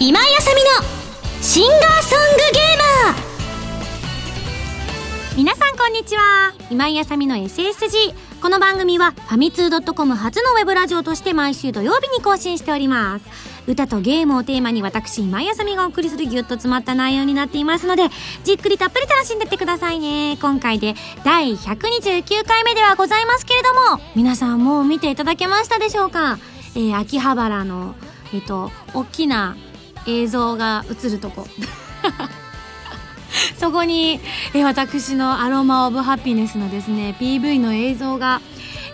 今井あさみのシンガーソングゲーマー。皆さんこんにちは。今井あさみの SSG この番組はファミツー .com 初のウェブラジオとして毎週土曜日に更新しております。歌とゲームをテーマに私今井あさみがお送りするギュッと詰まった内容になっていますのでじっくりたっぷり楽しんでってくださいね。今回で第129回目ではございますけれども皆さんもう見ていただけましたでしょうか、えー、秋葉原のえっと大きな映像が映るとこ。そこに、え私のアロマ・オブ・ハピネスのですね PV の映像が、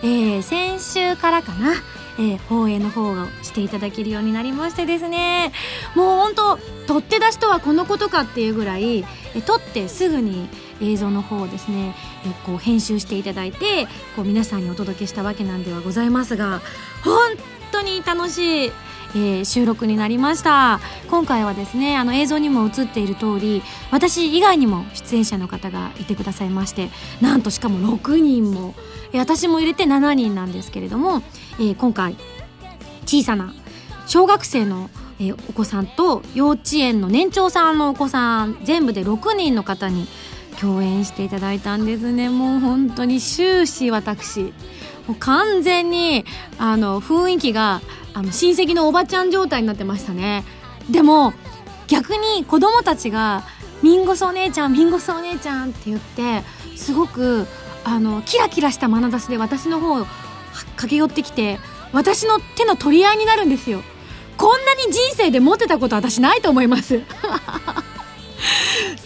えー、先週からかな、えー、放映の方をしていただけるようになりましてですね。もう本当取って出しとはこのことかっていうぐらい、え撮ってすぐに映像の方をですね、えこう編集していただいてこう皆さんにお届けしたわけなんではございますが本当に楽しいえー、収録になりました。今回はですねあの映像にも映っている通り私以外にも出演者の方がいてくださいましてなんとしかも6人も、私も入れて7人なんですけれども、えー、今回小さな小学生のえー、お子さんと幼稚園の年長さんのお子さん全部で6人の方に共演していただいたんですね。もう本当に終始私。もう完全にあの雰囲気があの親戚のおばちゃん状態になってましたね。でも逆に子供たちが「ミンゴスお姉ちゃんミンゴスお姉ちゃん」って言ってすごくあのキラキラした眼差しで私の方を駆け寄ってきて私の手の取り合いになるんですよ。こんなに人生でモテたこと私ないと思います。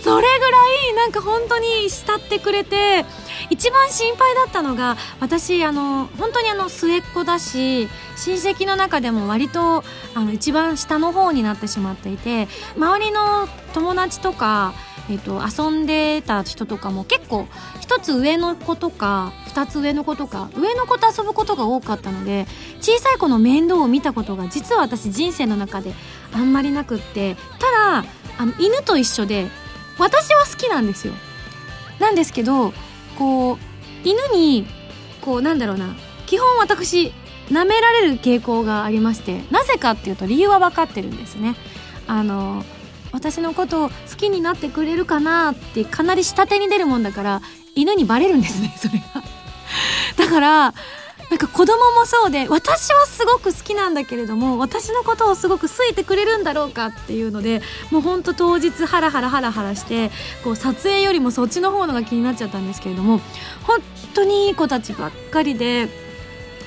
それぐらいなんか本当に慕ってくれて一番心配だったのが私あの本当にあの末っ子だし親戚の中でも割とあの一番下の方になってしまっていて周りの友達とか、えっと、遊んでた人とかも結構一つ上の子とか二つ上の子とか上の子と遊ぶことが多かったので小さい子の面倒を見たことが実は私人生の中であんまりなくってただあの犬と一緒で私は好きなんですよ。なんですけどこう犬にこうなんだろうな基本私舐められる傾向がありましてなぜかっていうと理由は分かってるんですね。あの私のことを好きになってくれるかなってかなり下手に出るもんだから犬にバレるんですねそれが。だからなんか子供もそうで私はすごく好きなんだけれども私のことをすごく好いてくれるんだろうかっていうのでもうほんと当日ハラハラハラハラしてこう撮影よりもそっちの方のが気になっちゃったんですけれども本当にいい子たちばっかりで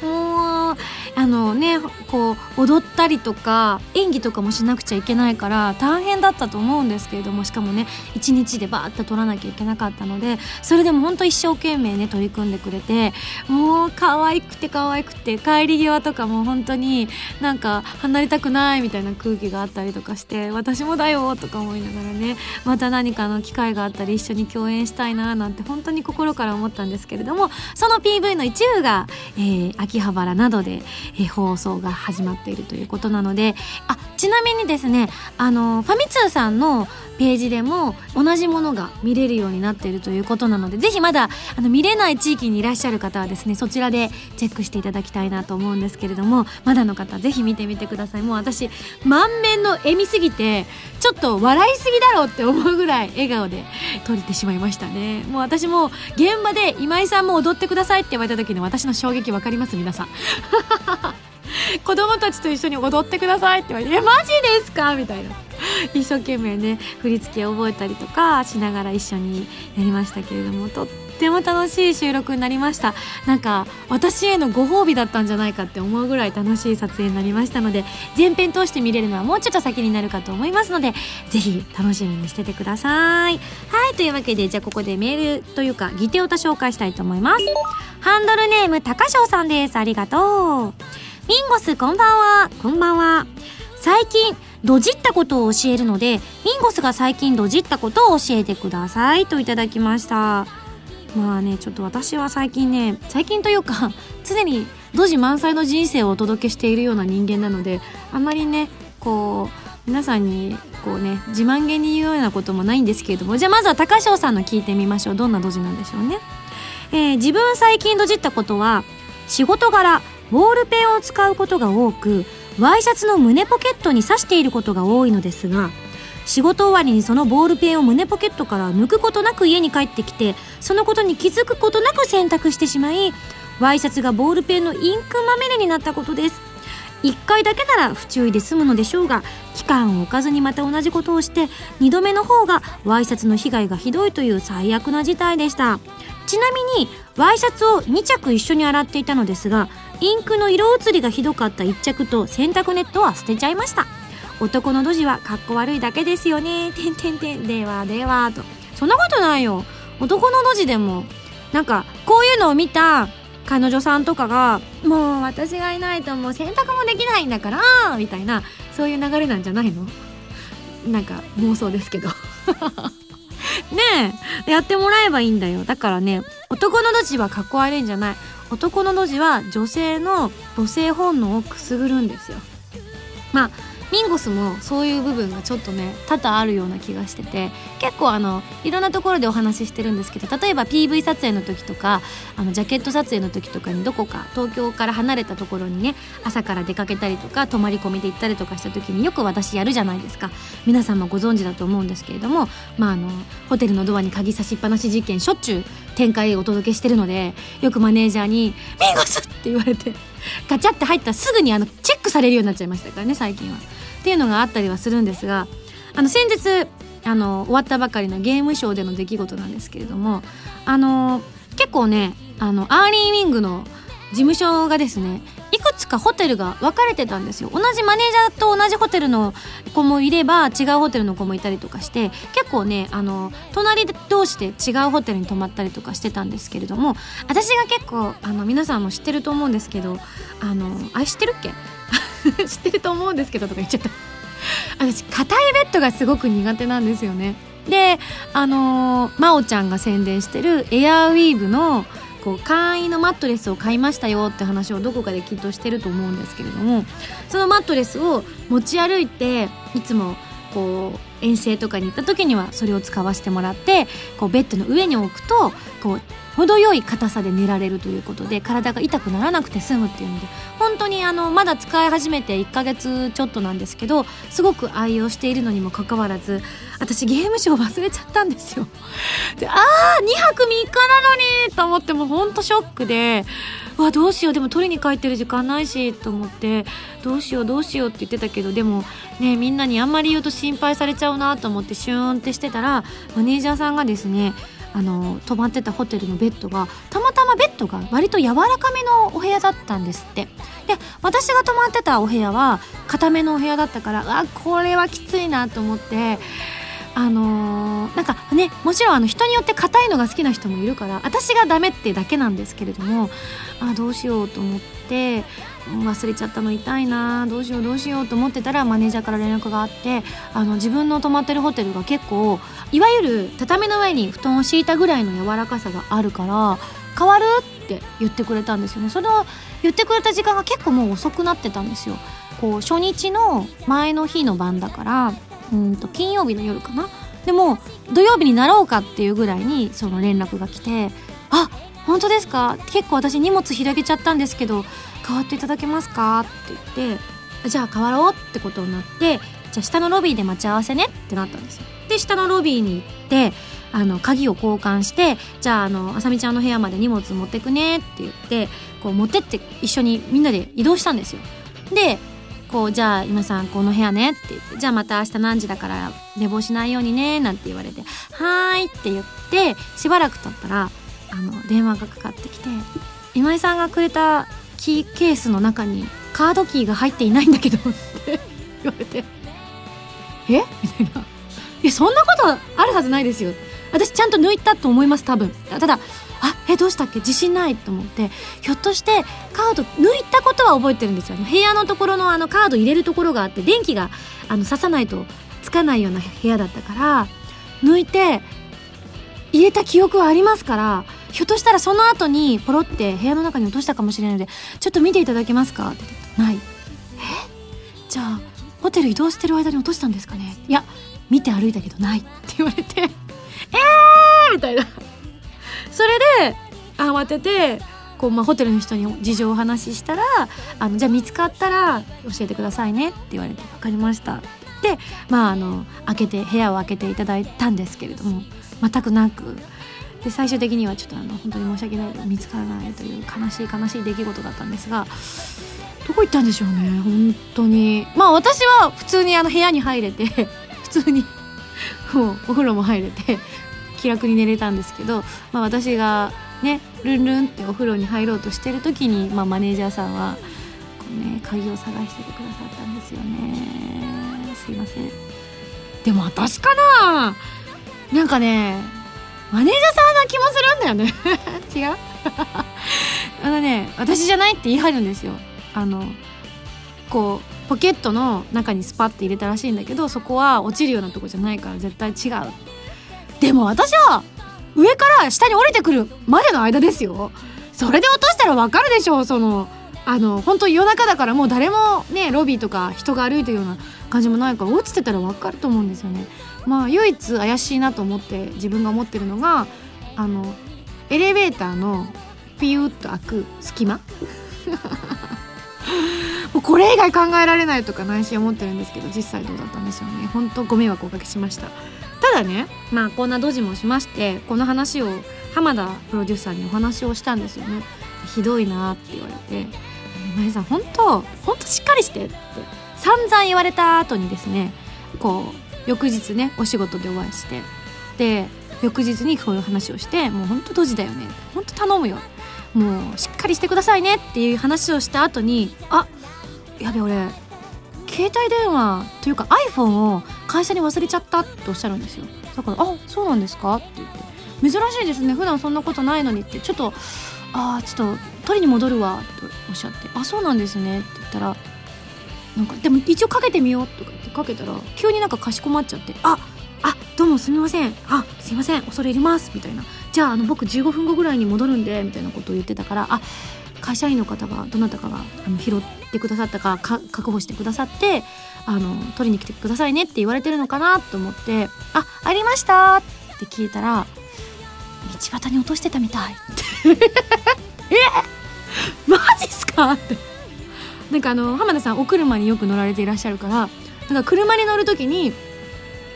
もうあのねこう踊ったりとか演技とかもしなくちゃいけないから大変だったと思うんですけれどもしかもね一日でバーッと撮らなきゃいけなかったのでそれでも本当一生懸命ね取り組んでくれてもう可愛くて可愛くて帰り際とかも本当になんか離れたくないみたいな空気があったりとかして私もだよとか思いながらねまた何かの機会があったり一緒に共演したいななんて本当に心から思ったんですけれどもその PV の一部が、えー、秋葉原などで、えー、放送が始まっているということなのであちなみにですねあのファミ通さんのページでも同じものが見れるようになっているということなのでぜひまだあの見れない地域にいらっしゃる方はですねそちらでチェックしていただきたいなと思うんですけれどもまだの方ぜひ見てみてください。もう私満面の笑みすぎてちょっと笑いすぎだろうって思うぐらい笑顔で撮れてしまいましたね。もう私も現場で今井さんも踊ってくださいって言われた時の私の衝撃分かります？皆さん。子供たちと一緒に踊ってくださいって言われて「えマジですか?」みたいな一生懸命ね振り付け覚えたりとかしながら一緒にやりましたけれどもとってもても楽しい収録になりました。なんか私へのご褒美だったんじゃないかって思うぐらい楽しい撮影になりましたので前編通して見れるのはもうちょっと先になるかと思いますのでぜひ楽しみにしててください。はいというわけでじゃあここでメールというかギテオタ紹介したいと思います。ハンドルネーム高翔さんです。ありがとう。ミンゴスこんばんは。こんばんは。最近ドジったことを教えるのでミンゴスが最近ドジったことを教えてくださいといただきました。まあねちょっと私は最近ね最近というか 常にドジ満載の人生をお届けしているような人間なのであまりねこう皆さんにこうね自慢げに言うようなこともないんですけれどもじゃあまずは高翔さんの聞いてみましょう。どんなドジなんでしょうね、えー、自分最近ドジったことは仕事柄ボールペンを使うことが多くワイシャツの胸ポケットに刺していることが多いのですが仕事終わりにそのボールペンを胸ポケットから抜くことなく家に帰ってきてそのことに気づくことなく洗濯してしまいワイシャツがボールペンのインクまみれになったことです。1回だけなら不注意で済むのでしょうが期間を置かずにまた同じことをして2度目の方がワイシャツの被害がひどいという最悪な事態でした。ちなみにワイシャツを2着一緒に洗っていたのですがインクの色移りがひどかった1着と洗濯ネットは捨てちゃいました。男のドジはかっこ悪いだけですよね。てんてんてん。ではではと。そんなことないよ。男のドジでも。なんかこういうのを見た彼女さんとかがもう私がいないともう洗濯もできないんだからみたいなそういう流れなんじゃないの？なんか妄想ですけど。ねえ。やってもらえばいいんだよ。だからね男のドジはかっこ悪いんじゃない。男のドジは女性の母性本能をくすぐるんですよ。まあミンゴスもそういう部分がちょっとね多々あるような気がしてて結構あのいろんなところでお話ししてるんですけど例えば PV 撮影の時とかあのジャケット撮影の時とかにどこか東京から離れたところにね朝から出かけたりとか泊まり込みで行ったりとかした時によく私やるじゃないですか皆さんもご存知だと思うんですけれどもまああのホテルのドアに鍵差しっぱなし事件しょっちゅう展開お届けしてるのでよくマネージャーに「ミンゴス!」って言われてガチャって入ったらすぐにあのチェックされるようになっちゃいましたからね最近は。っていうのがあったりはするんですがあの先日あの終わったばかりのゲームショーでの出来事なんですけれどもあの結構ねあのアーリーウィングの事務所がですねいくつかホテルが分かれてたんですよ。同じマネージャーと同じホテルの子もいれば違うホテルの子もいたりとかして結構ねあの隣同士で違うホテルに泊まったりとかしてたんですけれども私が結構あの皆さんも知ってると思うんですけどあのあ知ってるっけ？知ってると思うんですけどとか言っちゃった。私硬いベッドがすごく苦手なんですよね。であの、真央ちゃんが宣伝してるエアウィーヴのこう簡易のマットレスを買いましたよって話をどこかできっとしてると思うんですけれどもそのマットレスを持ち歩いていつもこう遠征とかに行った時にはそれを使わせてもらってこうベッドの上に置くとこう程よい硬さで寝られるということで体が痛くならなくて済むっていうので本当にあのまだ使い始めて1ヶ月ちょっとなんですけどすごく愛用しているのにもかかわらず私ゲームショー忘れちゃったんですよ。でああ2泊3日なのにと思っても本当ショックでわどうしようでも取りに帰ってる時間ないしと思ってどうしようどうしようって言ってたけどでもねみんなにあんまり言うと心配されちゃうなと思ってシューンってしてたらマネージャーさんがですねあの泊まってたホテルのベッドがたまたまベッドが割と柔らかめのお部屋だったんですって。で私が泊まってたお部屋は固めのお部屋だったからあこれはきついなと思ってあのー、なんかねもちろんあの人によって硬いのが好きな人もいるから私がダメってだけなんですけれどもあどうしようと思って忘れちゃったの痛いなどうしようどうしようと思ってたらマネージャーから連絡があってあの自分の泊まってるホテルが結構いわゆる畳の上に布団を敷いたぐらいの柔らかさがあるから変わるって言ってくれたんですよね。それを言ってくれた時間が結構もう遅くなってたんですよ。こう初日の前の日の晩だからうんと金曜日の夜かな。でも土曜日になろうかっていうぐらいにその連絡が来て「あ本当ですか？結構私荷物広げちゃったんですけど変わっていただけますか?」って言って「じゃあ変わろう」ってことになって「じゃあ下のロビーで待ち合わせね」ってなったんですよで下のロビーに行ってあの鍵を交換してじゃああのあさみちゃんの部屋まで荷物持ってくねって言ってこう持ってって一緒にみんなで移動したんですよでこうじゃあ今さんこの部屋ねって言ってじゃあまた明日何時だから寝坊しないようにねなんて言われてはーいって言ってしばらく経ったらあの電話がかかってきて今井さんがくれたキーケースの中にカードキーが入っていないんだけどって 言われて。え？みたいな「いやそんなことあるはずないですよ」私ちゃんと抜いたと思います多分。ただあえどうしたっけ？自信ないと思って。ひょっとしてカード抜いたことは覚えてるんですよ。部屋のところのあのカード入れるところがあって電気があの刺さないとつかないような部屋だったから抜いて入れた記憶はありますからひょっとしたらその後にポロって部屋の中に落としたかもしれないのでちょっと見ていただけますか？ってない。え？じゃあホテル移動してる間に落としたんですかね？いや見て歩いたけどない。って言われてえー！みたいな。それで慌ててこう、まあ、ホテルの人に事情をお話ししたらあのじゃあ見つかったら教えてくださいね。って言われて分かりました。でまああの開けて部屋を開けていただいたんですけれども全くなくで最終的にはちょっとあの本当に申し訳ないけど見つからないという悲しい悲しい出来事だったんですがどこ行ったんでしょうね本当に。まあ私は普通にあの部屋に入れて 普通にもうお風呂も入れて気楽に寝れたんですけど、まあ、私がねルンルンってお風呂に入ろうとしてる時に、まあ、マネージャーさんはこう、ね、鍵を探しててくださったんですよね。すいません。でも私かな？なんかねマネージャーさんな気もするんだよね。違う？あのね私じゃないって言い張るんですよ。あのこうポケットの中にスパッて入れたらしいんだけどそこは落ちるようなとこじゃないから絶対違う。でも私は上から下に降りてくるまでの間ですよ。それで落としたらわかるでしょそのあの本当夜中だからもう誰もねロビーとか人が歩いてるような感じもないから落ちてたらわかると思うんですよね。まあ唯一怪しいなと思って自分が思ってるのがあのエレベーターのピューッと開く隙間。もうこれ以外考えられないとか内心思ってるんですけど実際どうだったんでしょうね。本当ご迷惑おかけしました。ただねまあこんなドジもしましてこの話を浜田プロデューサーにお話をしたんですよね。ひどいなって言われて「今井さん本当本当しっかりして」って散々言われた後にですねこう翌日ねお仕事でお会いしてで翌日にこういう話をして「もう本当ドジだよね本当頼むよ」もうしっかりしてくださいねっていう話をした後にあやべ俺携帯電話というか iPhone を会社に忘れちゃったっておっしゃるんですよだから「あそうなんですか?」って言って「珍しいですね普段そんなことないのに」ってちょっと「ああちょっと取りに戻るわ」とおっしゃって「あそうなんですね」って言ったらなんかでも一応かけてみようとか言ってかけたら急になんかかしこまっちゃって「ああどうもすみません。あすいません。恐れ入ります」みたいな「じゃああの僕15分後ぐらいに戻るんで」みたいなことを言ってたからあ会社員の方がどなたかがあの拾ってくださったかか確保してくださってあの取りに来てくださいねって言われてるのかなと思って「あありました」って聞いたら「道端に落としてたみたい」えマジっすか？って。なんかあの浜田さんお車によく乗られていらっしゃるからなんか車に乗る時に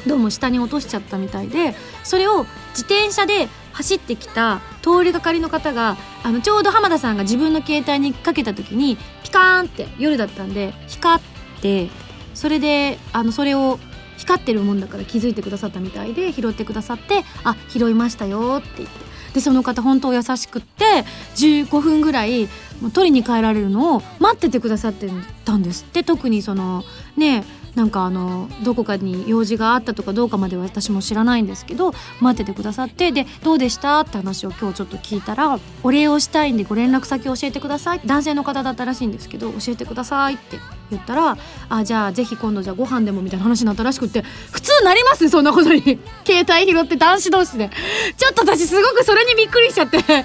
どうも下に落としちゃったみたいでそれを自転車で走ってきた通りがかりの方があのちょうど浜田さんが自分の携帯にかけた時にピカーンって夜だったんで光ってそれであのそれを光ってるもんだから気づいてくださったみたいで拾ってくださって「あ拾いましたよ」って言って。でその方本当優しくって15分ぐらい取りに帰られるのを待っててくださってたんですって。特にそのねなんかあのどこかに用事があったとかどうかまでは私も知らないんですけど待っててくださってでどうでしたって話を今日ちょっと聞いたらお礼をしたいんでご連絡先教えてください。男性の方だったらしいんですけど教えてくださいって言ったらあじゃあぜひ今度じゃあご飯でもみたいな話になったらしくって普通なりますねそんなことに。携帯拾って男子同士で。ちょっと私すごくそれにびっくりしちゃって。え？っっ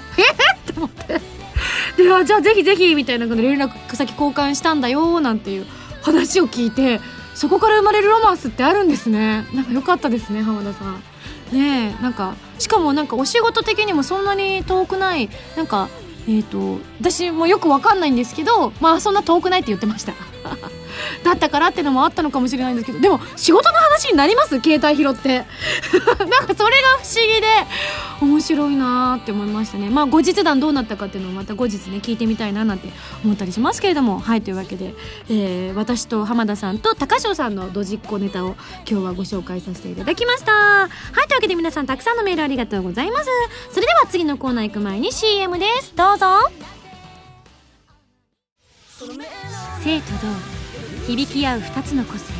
て思って。であじゃあぜひぜひみたいな連絡先交換したんだよなんていう話を聞いてそこから生まれるロマンスってあるんですね。なんか良かったですね浜田さん。ねえなんかしかもなんかお仕事的にもそんなに遠くないなんかえっ、ー、と私もよくわかんないんですけどまあそんな遠くないって言ってました。だったからっていうのもあったのかもしれないんですけどでも仕事の話になります？携帯拾って。なんかそれが不思議で面白いなーって思いましたね。まあ後日談どうなったかっていうのをまた後日ね聞いてみたいななんて思ったりしますけれども。はいというわけで、えー、私と浜田さんと高翔さんのドジっ子ネタを今日はご紹介させていただきました。はいというわけで皆さんたくさんのメールありがとうございます。それでは次のコーナー行く前に CM です。どうぞ。静と動響き合う2つの個性。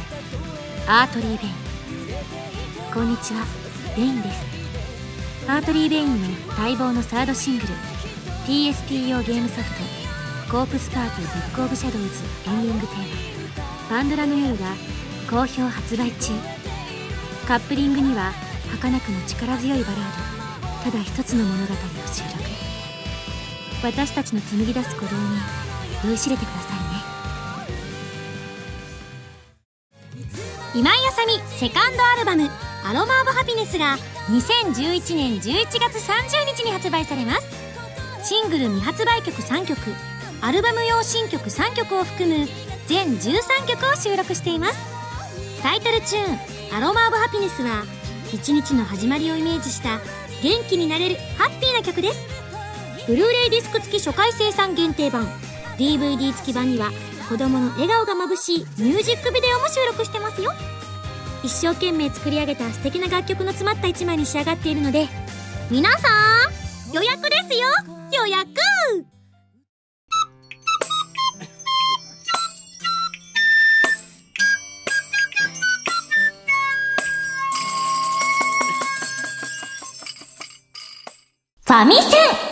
ARTERY VEIN。こんにちは。 VEIN です。 ARTERY VEIN の待望のサードシングル。PSP 用ゲームソフト「コープスパーティーブック・オブ・シャドウズ」エンディングテーマ「パンドラの夜」が。好評発売中。カップリングには儚くも力強いバラード。ただ一つの物語を収録。私たちの紡ぎ出す鼓動に酔いしれてください。今井麻美セカンドアルバム「 Aroma of happiness」が2011年11月30日に発売されます。シングル未発売曲3曲アルバム用新曲3曲を含む全13曲を収録しています。タイトルチューン「アロマ・オブ・ハピネス」は一日の始まりをイメージした元気になれるハッピーな曲です。ブルーレイディスク付き初回生産限定版 DVD 付き版には子供の笑顔がまぶしいミュージックビデオも収録してますよ。一生懸命作り上げた素敵な楽曲の詰まった一枚に仕上がっているので皆さん予約ですよ。予約。ファミセン。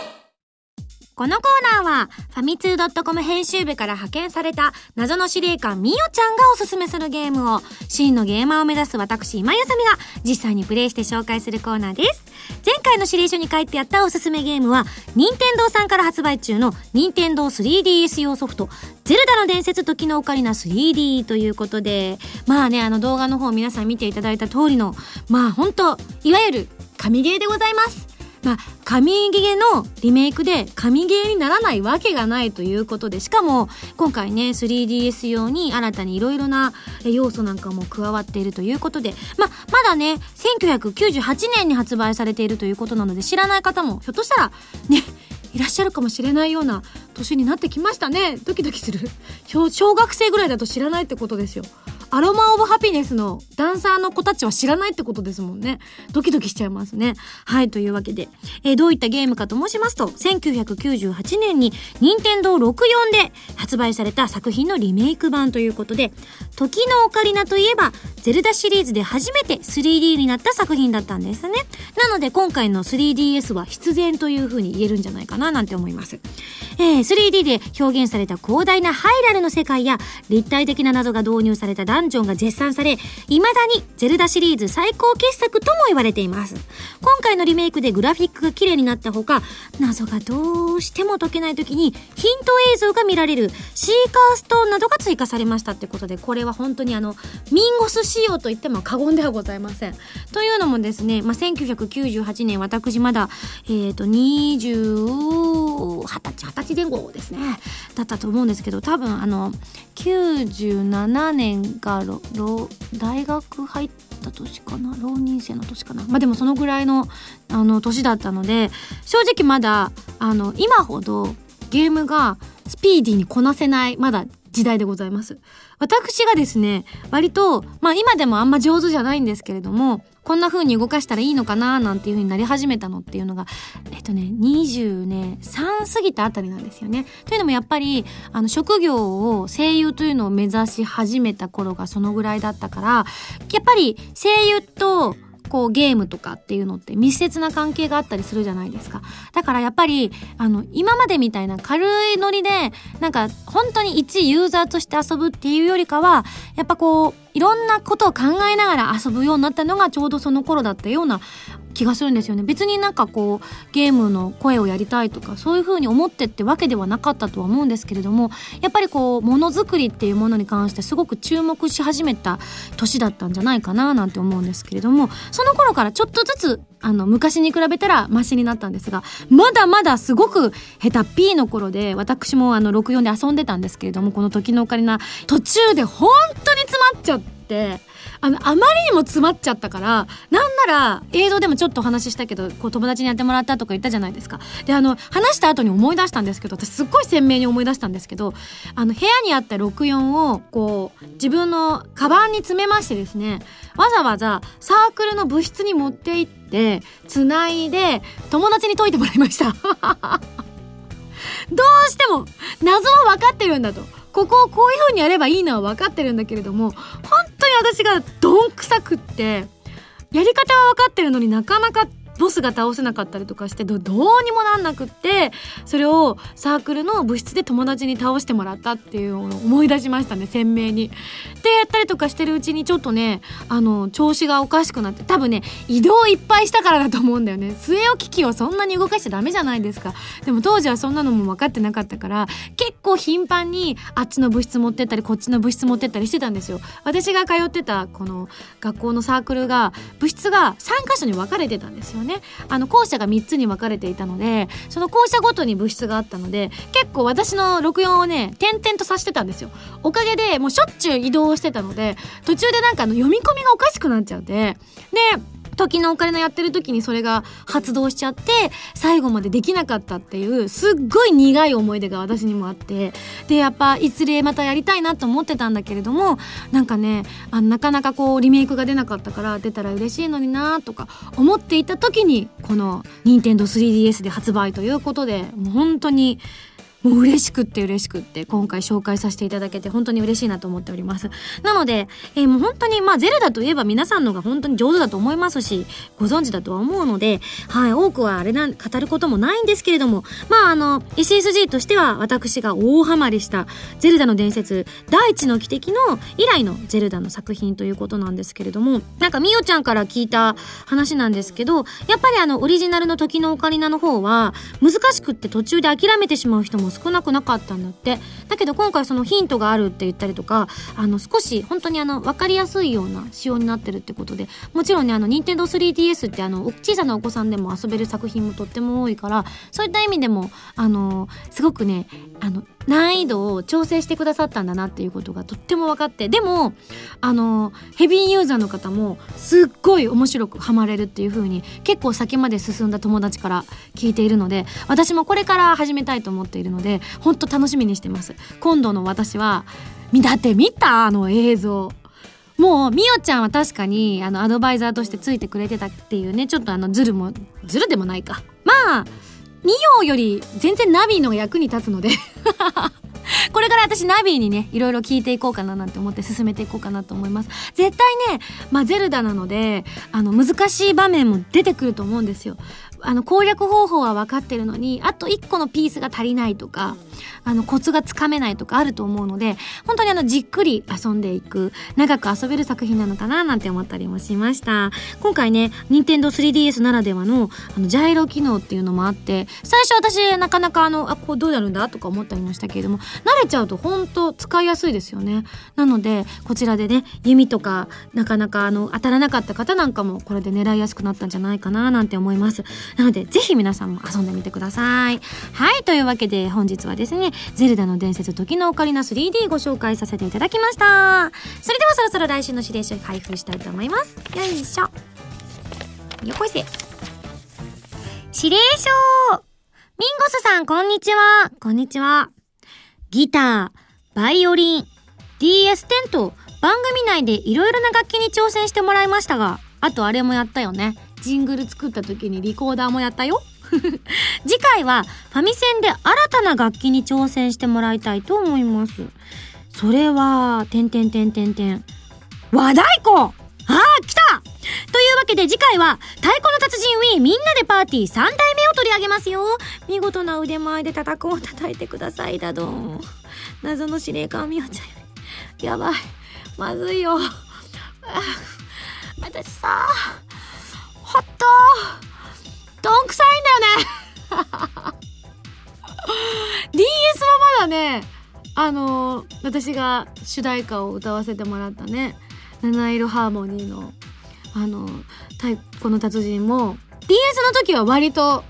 このコーナーは、ファミツー .com 編集部から派遣された謎の司令官みおちゃんがおすすめするゲームを、真のゲーマーを目指す私今ゆさみが実際にプレイして紹介するコーナーです。前回の指令書に書いてあったおすすめゲームは、任天堂さんから発売中の任天堂 3DS 用ソフト、ゼルダの伝説時のオカリナ 3D ということで、まあね、あの動画の方皆さん見ていただいた通りの、まあ本当いわゆる神ゲーでございます。まあ、神ゲーのリメイクで神ゲーにならないわけがないということで、しかも今回ね、3DS 用に新たにいろいろな要素なんかも加わっているということで、まあ、まだね、1998年に発売されているということなので、知らない方もひょっとしたらね、いらっしゃるかもしれないような年になってきましたね。ドキドキする。小学生ぐらいだと知らないってことですよ。アロマ・オブ・ハピネスのダンサーの子たちは知らないってことですもんね。ドキドキしちゃいますね。はい、というわけで、えー、どういったゲームかと申しますと、1998年に任天堂64で発売された作品のリメイク版ということで、時のオカリナといえば、ゼルダシリーズで初めて 3D になった作品だったんですね。なので今回の 3DS は必然という風に言えるんじゃないかななんて思います。えー、3D で表現された広大なハイラルの世界や立体的な謎が導入されたダンジョンが絶賛され、未だにゼルダシリーズ最高傑作とも言われています。今回のリメイクでグラフィックが綺麗になったほか、謎がどうしても解けない時にヒント映像が見られるシーカーストーンなどが追加されましたってことで、これは本当にあの、ミンゴス仕様と言っても過言ではございません。というのもですね、まあ、1998年私まだ、えっ、ー、と、20、20歳、20歳前後ですね、だったと思うんですけど、多分あの、97年が大学入った年かな？浪人生の年かな？まあでもそのぐらいのあの年だったので正直まだあの今ほどゲームがスピーディーにこなせないまだ時代でございます。私がですね、割と、まあ今でもあんま上手じゃないんですけれども、こんな風に動かしたらいいのかななんていう風になり始めたのっていうのが、えっとね、20ね、3過ぎたあたりなんですよね。というのもやっぱり、あの、職業を声優というのを目指し始めた頃がそのぐらいだったから、やっぱり声優とこうゲームとかっていうのって密接な関係があったりするじゃないですか。だからやっぱり、あの、今までみたいな軽いノリで、なんか本当に一ユーザーとして遊ぶっていうよりかは、やっぱこう、いろんなことを考えながら遊ぶようになったのがちょうどその頃だったような気がするんですよね別になんかこうゲームの声をやりたいとかそういう風に思ってってわけではなかったとは思うんですけれどもやっぱりこうものづくりっていうものに関してすごく注目し始めた年だったんじゃないかななんて思うんですけれどもその頃からちょっとずつあの昔に比べたらマシになったんですがまだまだすごく下手っぴーの頃で私もあの64で遊んでたんですけれどもこの時のオカリナ途中で本当に詰まっちゃって。あの、あまりにも詰まっちゃったから、なんなら映像でもちょっとお話ししたけど、こう友達にやってもらったとか言ったじゃないですか。で、あの、話した後に思い出したんですけど、私すっごい鮮明に思い出したんですけど、あの、部屋にあった64を、こう、自分のカバンに詰めましてですね、わざわざサークルの部室に持って行って、繋いで、友達に解いてもらいました。どうしても、謎は分かってるんだと。ここをこういう風にやればいいのは分かってるんだけれども、本当に私がどんくさくって、やり方は分かってるのになかなかボスが倒せなかったりとかしてどうにもなんなくってそれをサークルの部室で友達に倒してもらったっていうのを思い出しましたね鮮明に。でやったりとかしてるうちにちょっとねあの調子がおかしくなって多分ね移動いっぱいしたからだと思うんだよね。据え置き機をそんなに動かしちゃダメじゃないですか。でも当時はそんなのも分かってなかったから結構頻繁にあっちの部室持ってったりこっちの部室持ってったりしてたんですよ。私が通ってたこの学校のサークルが部室が3カ所に分かれてたんですよね。ね。あの校舎が3つに分かれていたのでその校舎ごとに部室があったので結構私の64をね点々とさしてたんですよ。おかげでもうしょっちゅう移動してたので途中でなんかあの読み込みがおかしくなっちゃってで時のオカリナやってる時にそれが発動しちゃって最後までできなかったっていうすっごい苦い思い出が私にもあって。でやっぱいずれまたやりたいなと思ってたんだけれどもなんかねあなかなかこうリメイクが出なかったから出たら嬉しいのになとか思っていた時にこの任天堂 3DS で発売ということでもう本当にもう嬉しくって嬉しくって今回紹介させていただけて本当に嬉しいなと思っております。なので、えー、もう本当にまあゼルダといえば皆さんのが本当に上手だと思いますし、ご存知だとは思うので、はい、多くはあれな、語ることもないんですけれども、まああの、SSG としては私が大ハマりしたゼルダの伝説、第一の汽笛の以来のゼルダの作品ということなんですけれども、なんかみおちゃんから聞いた話なんですけど、やっぱりあの、オリジナルの時のオカリナの方は難しくって途中で諦めてしまう人も少なくなかったんだって。だけど今回そのヒントがあるって言ったりとかあの少し本当にあの分かりやすいような仕様になってるってことでもちろんねあの任天堂 3DS ってあの小さなお子さんでも遊べる作品もとっても多いからそういった意味でもあのすごくねあの難易度を調整してくださったんだなっていうことがとっても分かって。でもあのヘビーユーザーの方もすっごい面白くハマれるっていう風に結構先まで進んだ友達から聞いているので私もこれから始めたいと思っているので本当楽しみにしてます。今度の私はだって見たあの映像。もうみおちゃんは確かにあのアドバイザーとしてついてくれてたっていうねちょっとあのズルもズルでもないか。まあ2行より全然ナビの役に立つので これから私ナビにね、いろいろ聞いていこうかななんて思って進めていこうかなと思います。絶対ね、まあゼルダなので、あの難しい場面も出てくると思うんですよ。あの攻略方法は分かってるのにあと1個のピースが足りないとかあのコツがつかめないとかあると思うので本当にあのじっくり遊んでいく長く遊べる作品なのかななんて思ったりもしました。今回ね任天堂 3DS ならではのあのジャイロ機能っていうのもあって最初私なかなかあのあこうどうやるんだとか思ったりもしたけれども慣れちゃうと本当使いやすいですよね。なのでこちらでね弓とかなかなかあの当たらなかった方なんかもこれで狙いやすくなったんじゃないかななんて思います。なのでぜひ皆さんも遊んでみてください。はいというわけで本日はですねゼルダの伝説時のオカリナ 3D ご紹介させていただきました。それではそろそろ来週の指令書開封したいと思います。よいしょ。よこいせ。指令書。ミンゴスさんこんにちは。こんにちは。ギター、バイオリン、DS10 と番組内でいろいろな楽器に挑戦してもらいましたが、あとあれもやったよね。ジングル作った時にリコーダーもやったよ。次回はファミセンで新たな楽器に挑戦してもらいたいと思います。それは、てんてんてんてんてん。和太鼓ああ、来たというわけで次回は、太鼓の達人 Wii みんなでパーティー3代目を取り上げますよ。見事な腕前で叩くを叩いてくださいだどん。謎の司令官みおちゃん。やばい。まずいよ。私さ、ほっと、どんくさいんだよね DS はまだね、あのー、私が主題歌を歌わせてもらったね、七色ハーモニーの、あの、太鼓の達人も、DS の時は割と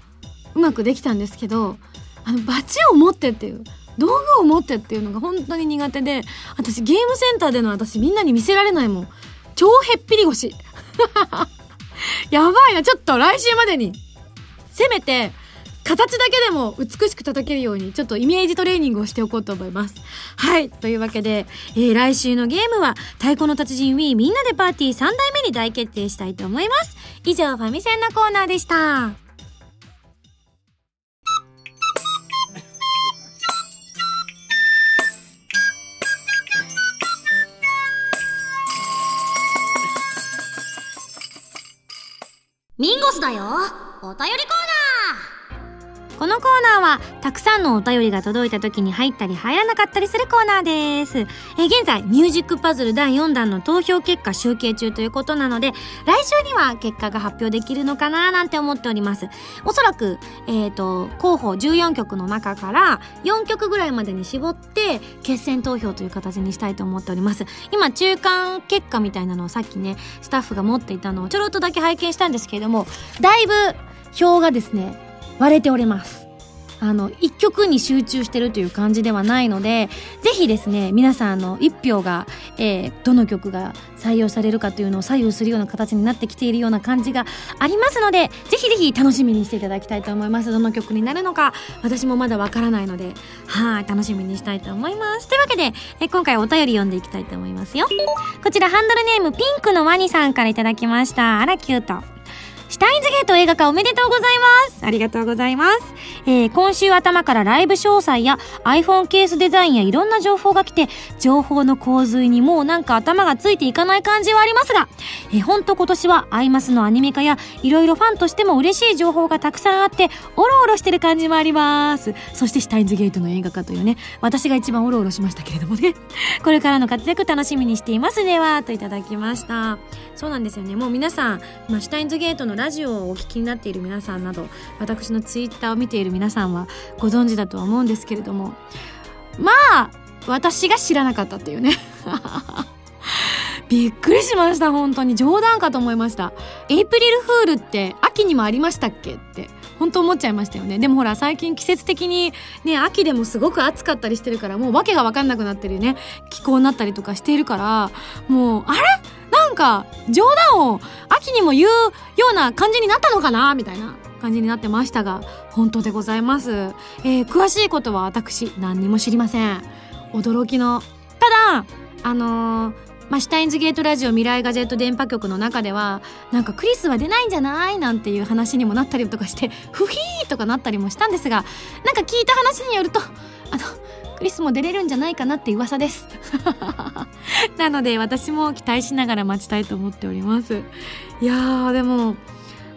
うまくできたんですけど、あの、バチを持ってっていう、道具を持ってっていうのが本当に苦手で、私ゲームセンターでの私みんなに見せられないもん。超へっぴり腰。やばいな、ちょっと来週までに、せめて、形だけでも美しく叩けるように、ちょっとイメージトレーニングをしておこうと思います。はい。というわけで、えー、来週のゲームは、太鼓の達人 Wii みんなでパーティー3代目に大決定したいと思います。以上、ファミセンのコーナーでした。ミンゴスだよお便りコーナーこのコーナーはたくさんのお便りが届いた時に入ったり入らなかったりするコーナーです。え現在ミュージックパズル第4弾の投票結果集計中ということなので来週には結果が発表できるのかななんて思っております。おそらくえっ、と候補14曲の中から4曲ぐらいまでに絞って決選投票という形にしたいと思っております。今中間結果みたいなのをさっきねスタッフが持っていたのをちょろっとだけ拝見したんですけれどもだいぶ票がですね割れております。あの一曲に集中してるという感じではないのでぜひですね皆さんの一票が、えーどの曲が採用されるかというのを左右するような形になってきているような感じがありますのでぜひぜひ楽しみにしていただきたいと思います。どの曲になるのか私もまだわからないのではい楽しみにしたいと思います。というわけでえ今回お便り読んでいきたいと思いますよ。こちらハンドルネームピンクのワニさんからいただきました。あらキュート。シュタインズゲート映画化おめでとうございますありがとうございます。えー今週頭からライブ詳細や iPhone ケースデザインやいろんな情報が来て、情報の洪水にもうなんか頭がついていかない感じはありますが、えー、ほんと今年はアイマスのアニメ化やいろいろファンとしても嬉しい情報がたくさんあって、オロオロしてる感じもあります。そしてシュタインズゲートの映画化というね、私が一番オロオロしましたけれどもね。これからの活躍楽しみにしていますでは、といただきました。そうなんですよね。もう皆さん、まあ、シュタインズゲートのラジオをお聞きになっている皆さんなど、私のツイッターを見ている皆さんはご存知だとは思うんですけれども、まあ、私が知らなかったっていうね。びっくりしました、本当に。冗談かと思いました。エイプリルフールって秋にもありましたっけって。本当思っちゃいましたよね。でもほら、最近季節的にね、秋でもすごく暑かったりしてるから、もう訳がわかんなくなってるね、気候になったりとかしているから、もう、あれ？なんか、冗談を秋にも言うような感じになったのかなみたいな感じになってましたが、本当でございます。えー詳しいことは私、何にも知りません。驚きの。ただ、あのーまあ、シュタインズゲートラジオ未来ガジェット電波局の中では、なんかクリスは出ないんじゃない？なんていう話にもなったりとかして、フヒーとかなったりもしたんですが、なんか聞いた話によると、あの、クリスも出れるんじゃないかなって噂です。なので私も期待しながら待ちたいと思っております。いやーでも、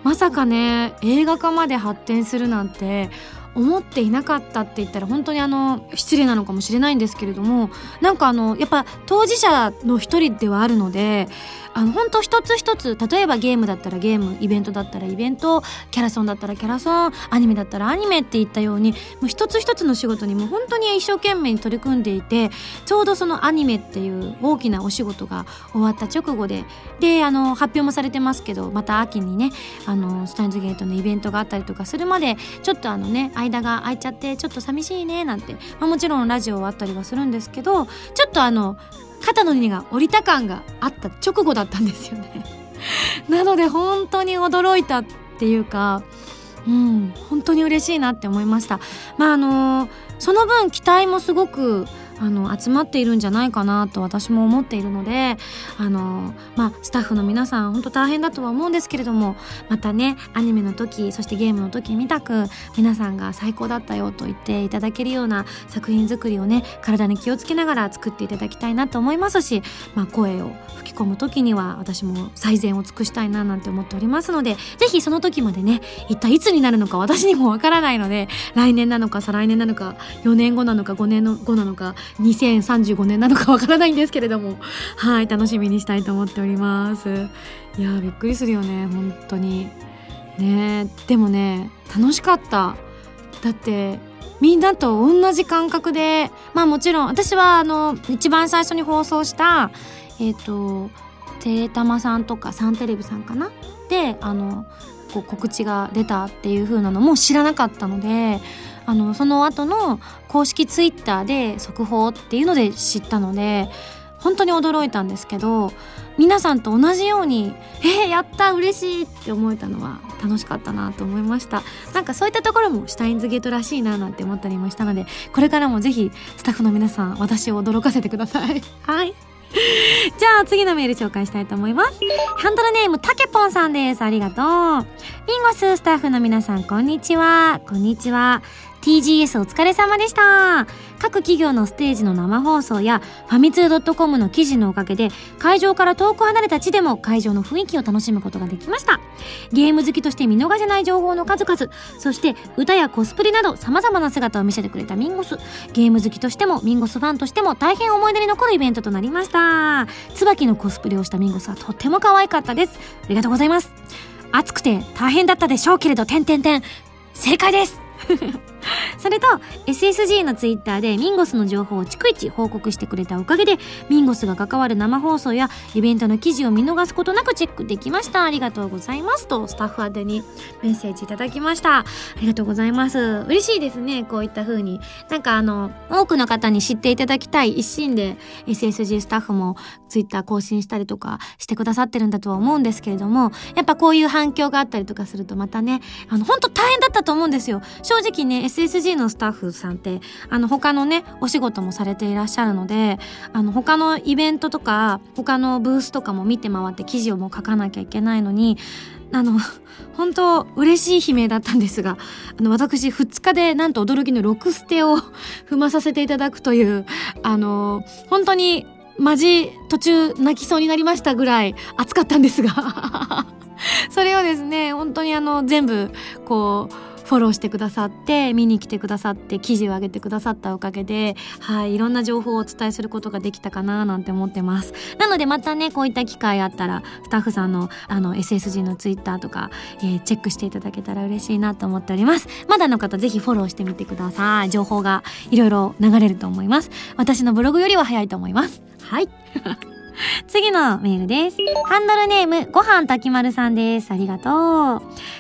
まさかね、映画化まで発展するなんて、思っていなかったって言ったら本当にあの失礼なのかもしれないんですけれどもなんかあのやっぱ当事者の一人ではあるのであの本当一つ一つ例えばゲームだったらゲームイベントだったらイベントキャラソンだったらキャラソンアニメだったらアニメって言ったようにもう一つ一つの仕事にも本当に一生懸命に取り組んでいてちょうどそのアニメっていう大きなお仕事が終わった直後でであの発表もされてますけどまた秋にねあのスタインズゲートのイベントがあったりとかするまでちょっとあのね間が空いちゃってちょっと寂しいねなんて、まあ、もちろんラジオはあったりはするんですけどちょっとあの肩の荷が下りた感があった直後だったんですよね。なので本当に驚いたっていうかうん本当に嬉しいなって思いました。まああのその分期待もすごくあの集まっているんじゃないかなと私も思っているのであのまあスタッフの皆さん本当大変だとは思うんですけれどもまたねアニメの時そしてゲームの時みたく皆さんが最高だったよと言っていただけるような作品作りをね体に気をつけながら作っていただきたいなと思いますし、まあ、声を吹き込む時には私も最善を尽くしたいななんて思っておりますのでぜひその時までね一体いつになるのか私にもわからないので来年なのか再来年なのか4年後なのか5年後なのか2035年なのかわからないんですけれども。はい楽しみにしたいと思っております。いやーびっくりするよね本当に。ねでもね楽しかった。だってみんなと同じ感覚でまあもちろん私はあの一番最初に放送したえっ、とテレタマさんとかサンテレビさんかな？であのこう告知が出たっていう風なのも知らなかったのであのその後の公式ツイッターで速報っていうので知ったので本当に驚いたんですけど皆さんと同じように「えー、やった嬉しい!」って思えたのは楽しかったなと思いましたなんかそういったところもシュタインズゲートらしいななんて思ったりもしたのでこれからもぜひスタッフの皆さん私を驚かせてください はいじゃあ次のメール紹介したいと思います。ハンドルネームたけぽんさんです。ありがとう。リンゴススタッフの皆さん、こんにちは。こんにちは。TGS お疲れ様でした。各企業のステージの生放送やファミツー .com の記事のおかげで会場から遠く離れた地でも会場の雰囲気を楽しむことができました。ゲーム好きとして見逃せない情報の数々そして歌やコスプレなど様々な姿を見せてくれたミンゴス。ゲーム好きとしてもミンゴスファンとしても大変思い出に残るイベントとなりました。椿のコスプレをしたミンゴスはとっても可愛かったです。ありがとうございます。暑くて大変だったでしょうけれど、点々点。正解です。それと SSG のツイッターでミンゴスの情報を逐一報告してくれたおかげでミンゴスが関わる生放送やイベントの記事を見逃すことなくチェックできました。ありがとうございます。とスタッフ宛てにメッセージいただきました。ありがとうございます。嬉しいですね。こういった風に。なんかあの多くの方に知っていただきたい一心で SSG スタッフもツイッター更新したりとかしてくださってるんだとは思うんですけれどもやっぱこういう反響があったりとかするとまたねあの本当大変だったと思うんですよ。正直ね SSG のスタッフさんってあの他のねお仕事もされていらっしゃるのであの他のイベントとか他のブースとかも見て回って記事をもう書かなきゃいけないのにあの、本当嬉しい悲鳴だったんですが、あの、私、2日でなんと驚きの6ステを 踏まさせていただくという、あの、本当に、マジ、途中泣きそうになりましたぐらい暑かったんですが。それをですね、本当にあの、全部、こう、フォローしてくださって見に来てくださって記事を上げてくださったおかげではいいろんな情報をお伝えすることができたかななんて思ってます。なのでまたねこういった機会あったらスタッフさんのあの SSG のツイッターとか、えー、チェックしていただけたら嬉しいなと思っております。まだの方ぜひフォローしてみてください。情報がいろいろ流れると思います。私のブログよりは早いと思います。はい。次のメールです。ハンドルネーム、ごはんたきまるさんです。ありがとう。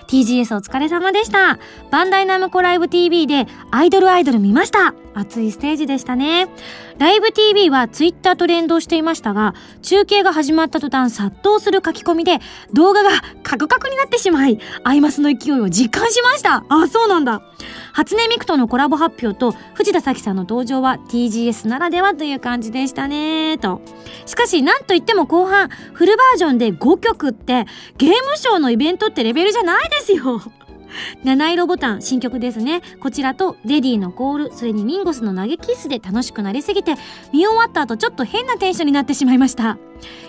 TGS お疲れ様でした。バンダイナムコライブ TV でアイドルアイドル見ました。熱いステージでしたね。ライブ TV はツイッターと連動していましたが、中継が始まった途端殺到する書き込みで動画がカクカクになってしまい、アイマスの勢いを実感しました。あ、そうなんだ。初音ミクとのコラボ発表と藤田咲さんの登場は TGS ならではという感じでしたねと。しかし、なんといっても後半、フルバージョンで5曲って、ゲームショーのイベントってレベルじゃないですよ。七色ボタン新曲ですね。こちらとレディのコールそれにミンゴスの投げキッスで楽しくなりすぎて見終わった後ちょっと変なテンションになってしまいました。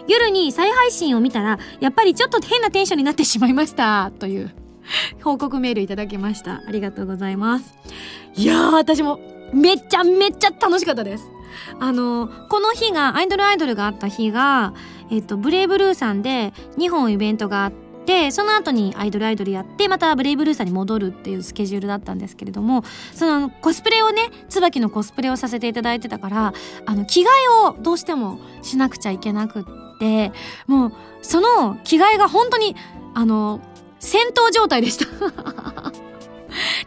夜に再配信を見たらやっぱりちょっと変なテンションになってしまいました。という報告メールいただきました。ありがとうございます。いやー私もめっちゃめっちゃ楽しかったです。あのこの日がアイドルアイドルがあった日がえっとブレイブルーさんで2本イベントがあっててその後にアイドルアイドルやってまたブレイブルーサーに戻るっていうスケジュールだったんですけれどもそのコスプレをね椿のコスプレをさせていただいてたからあの着替えをどうしてもしなくちゃいけなくってもうその着替えが本当にあの戦闘状態でした。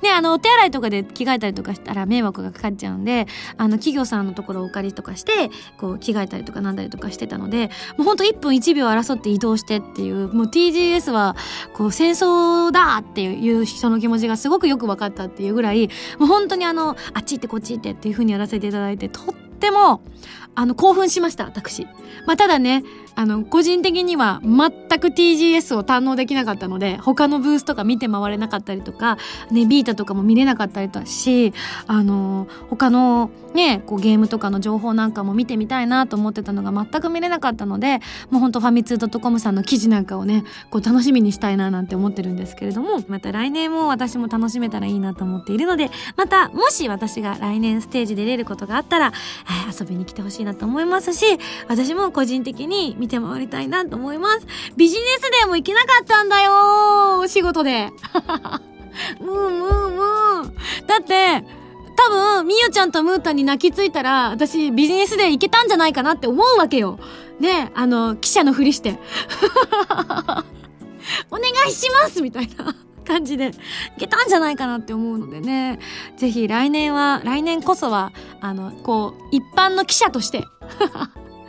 ね、あの、お手洗いとかで着替えたりとかしたら迷惑がかかっちゃうんで、あの、企業さんのところをお借りとかして、こう、着替えたりとかなんだりとかしてたので、もうほんと1分1秒争って移動してっていう、もう TGS は、こう、戦争だっていう人の気持ちがすごくよく分かったっていうぐらい、もう本当にあの、あっち行ってこっち行ってっていう風にやらせていただいて、とっても、あの、興奮しました、私。まあ、ただね、あの、個人的には全く TGS を堪能できなかったので、他のブースとか見て回れなかったりとか、ね、ビータとかも見れなかったりとかし、あの、他のね、こうゲームとかの情報なんかも見てみたいなと思ってたのが全く見れなかったので、もうほんとファミツー .com さんの記事なんかをね、こう楽しみにしたいななんて思ってるんですけれども、また来年も私も楽しめたらいいなと思っているので、また、もし私が来年ステージで出れることがあったら、遊びに来てほしいなと思いますし、私も個人的に見て回りたいなと思います。ビジネスデーも行けなかったんだよお仕事で。ムームームー。だって、多分、みゆちゃんとムータンに泣きついたら、私ビジネスデー行けたんじゃないかなって思うわけよ。ねあの、記者のふりして。お願いしますみたいな。感じでいけたんじゃないかなって思うのでねぜひ来年は来年こそはあのこう一般の記者として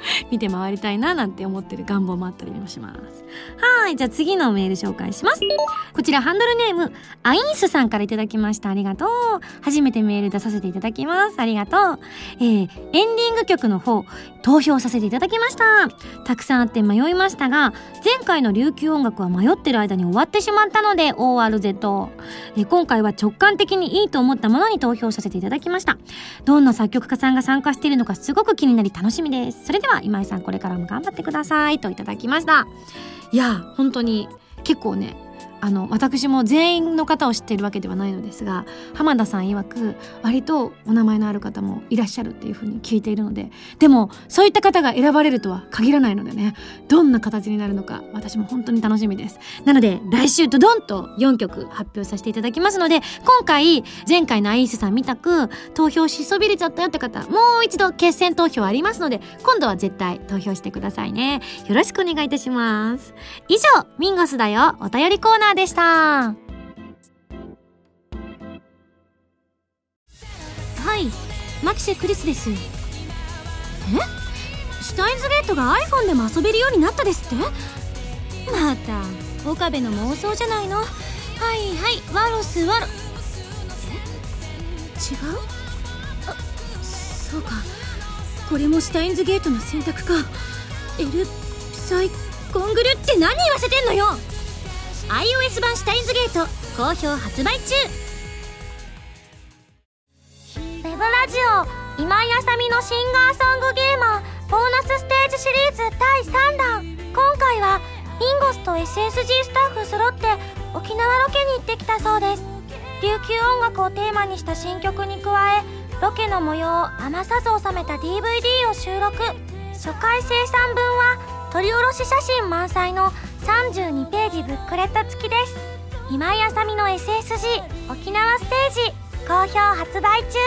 見て回りたいななんて思ってる願望もあったりもします。はいじゃあ次のメール紹介します。こちらハンドルネームアインスさんからいただきました。ありがとう。初めてメール出させていただきます。ありがとう。えー、エンディング曲の方投票させていただきました。たくさんあって迷いましたが前回の琉球音楽は迷ってる間に終わってしまったので ORZ、え、今回は直感的にいいと思ったものに投票させていただきました。どんな作曲家さんが参加しているのかすごく気になり楽しみです。それでは今井さんこれからも頑張ってくださいといただきました。いや本当に結構ねあの私も全員の方を知っているわけではないのですが浜田さん曰く割とお名前のある方もいらっしゃるっていうふうに聞いているのででもそういった方が選ばれるとは限らないのでねどんな形になるのか私も本当に楽しみです。なので来週ドドンと4曲発表させていただきますので今回前回のアイースさんみたく投票しそびれちゃったよって方もう一度決選投票ありますので今度は絶対投票してくださいね。よろしくお願いいたします。以上ミンゴスだよお便りコーナーでした。はい、マキシェクリスです。え？シュタインズゲートが iPhone でも遊べるようになったですって？また、岡部の妄想じゃないの？はいはい、ワロスワロ。違う？あ、そうか。これもシュタインズゲートの選択か。エル、サイ、コングルって何言わせてんのよ？iOS 版シュタインズゲート好評発売中。ウェブラジオ今井あさみのシンガーソングゲーマーボーナスステージシリーズ第3弾。今回はミンゴスと SSG スタッフ揃って沖縄ロケに行ってきたそうです。琉球音楽をテーマにした新曲に加えロケの模様を余さず収めた DVD を収録。初回生産分は撮り下ろし写真満載の32ページブックレット付きです。今井あさみの SSG 沖縄ステージ好評発売中。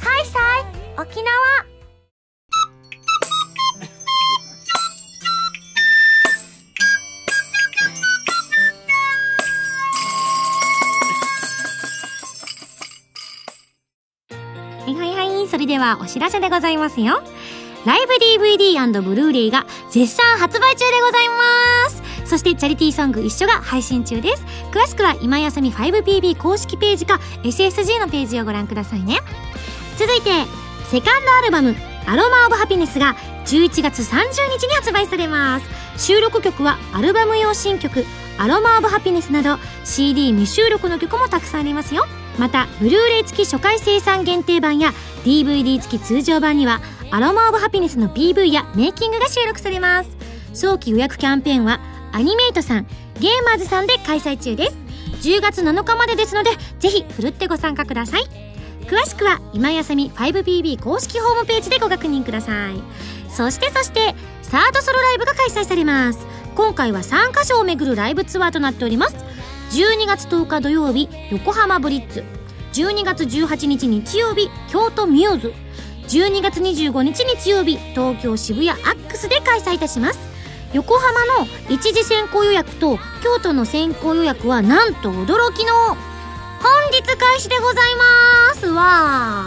ハイサイ沖縄。はいはいそれではお知らせでございますよ。ライブ DVD& ブルーレイが絶賛発売中でございます。そしてチャリティーソング一緒が配信中です。詳しくは今休み 5PB 公式ページか SSG のページをご覧くださいね。続いてセカンドアルバム「アロマ・オブ・ハピネス」が11月30日に発売されます。収録曲はアルバム用新曲「アロマ・オブ・ハピネス」など CD 未収録の曲もたくさんありますよ。またブルーレイ付き初回生産限定版や DVD 付き通常版にはアロマ・オブ・ハピネスの PV やメイキングが収録されます。早期予約キャンペーンはアニメイトさんゲーマーズさんで開催中です。10月7日までですのでぜひふるってご参加ください。詳しくは今やさみ 5PB 公式ホームページでご確認ください。そしてそしてサードソロライブが開催されます。今回は3カ所を巡るライブツアーとなっております。12月10日土曜日横浜ブリッツ。12月18日日曜日京都ミューズ。12月25日日曜日東京渋谷アックスで開催いたします。横浜の一時選考予約と京都の選考予約はなんと驚きの本日開始でございます。わ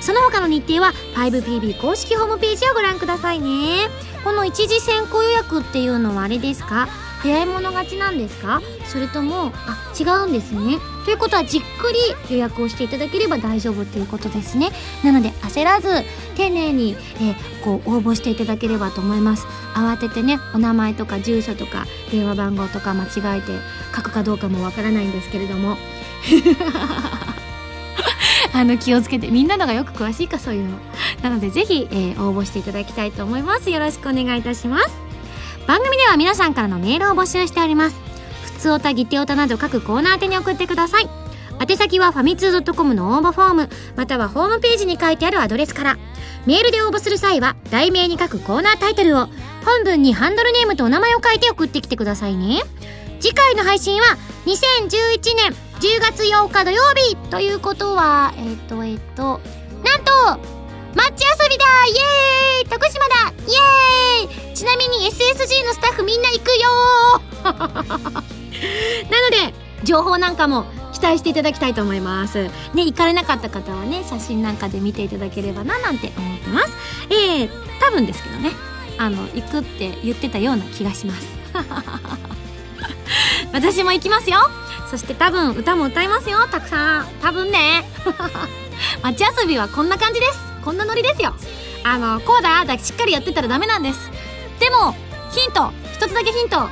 その他の日程は 5PB 公式ホームページをご覧くださいね。この一時選考予約っていうのはあれですか？早い者勝ちなんですか？それともあ違うんですね？ということはじっくり予約をしていただければ大丈夫ということですね。なので焦らず丁寧に、え、こう応募していただければと思います。慌ててねお名前とか住所とか電話番号とか間違えて書くかどうかもわからないんですけれども。あの気をつけてみんなのがよく詳しいかそういうの。なのでぜひ、えー、応募していただきたいと思います。よろしくお願いいたします。番組では皆さんからのメールを募集しております。ふつおたぎておたなど各コーナー宛てに送ってください。宛先はファミツー .com の応募フォームまたはホームページに書いてあるアドレスから。メールで応募する際は題名に書くコーナータイトルを本文にハンドルネームとお名前を書いて送ってきてくださいね。次回の配信は2011年10月8日土曜日ということはえっ、とえっ、となんとマッチ遊びだイエーイ。徳島だイエーイ。ちなみに SSG のスタッフみんな行くよ。なので情報なんかも期待していただきたいと思います。ね行かれなかった方はね写真なんかで見ていただければななんて思ってます。えー、多分ですけどねあの行くって言ってたような気がします。私も行きますよ。そして多分歌も歌いますよたくさん。多分ね。街遊びはこんな感じです。こんなノリですよ。あのこうだあだしっかりやってたらダメなんです。でもヒント一つだけヒント。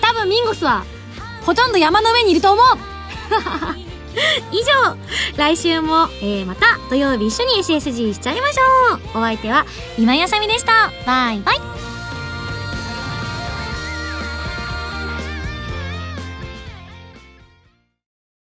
多分ミンゴスはほとんど山の上にいると思う。以上。来週も、えー、また土曜日一緒に SSG しちゃいましょう。お相手は今井あさみでした。バイバイ。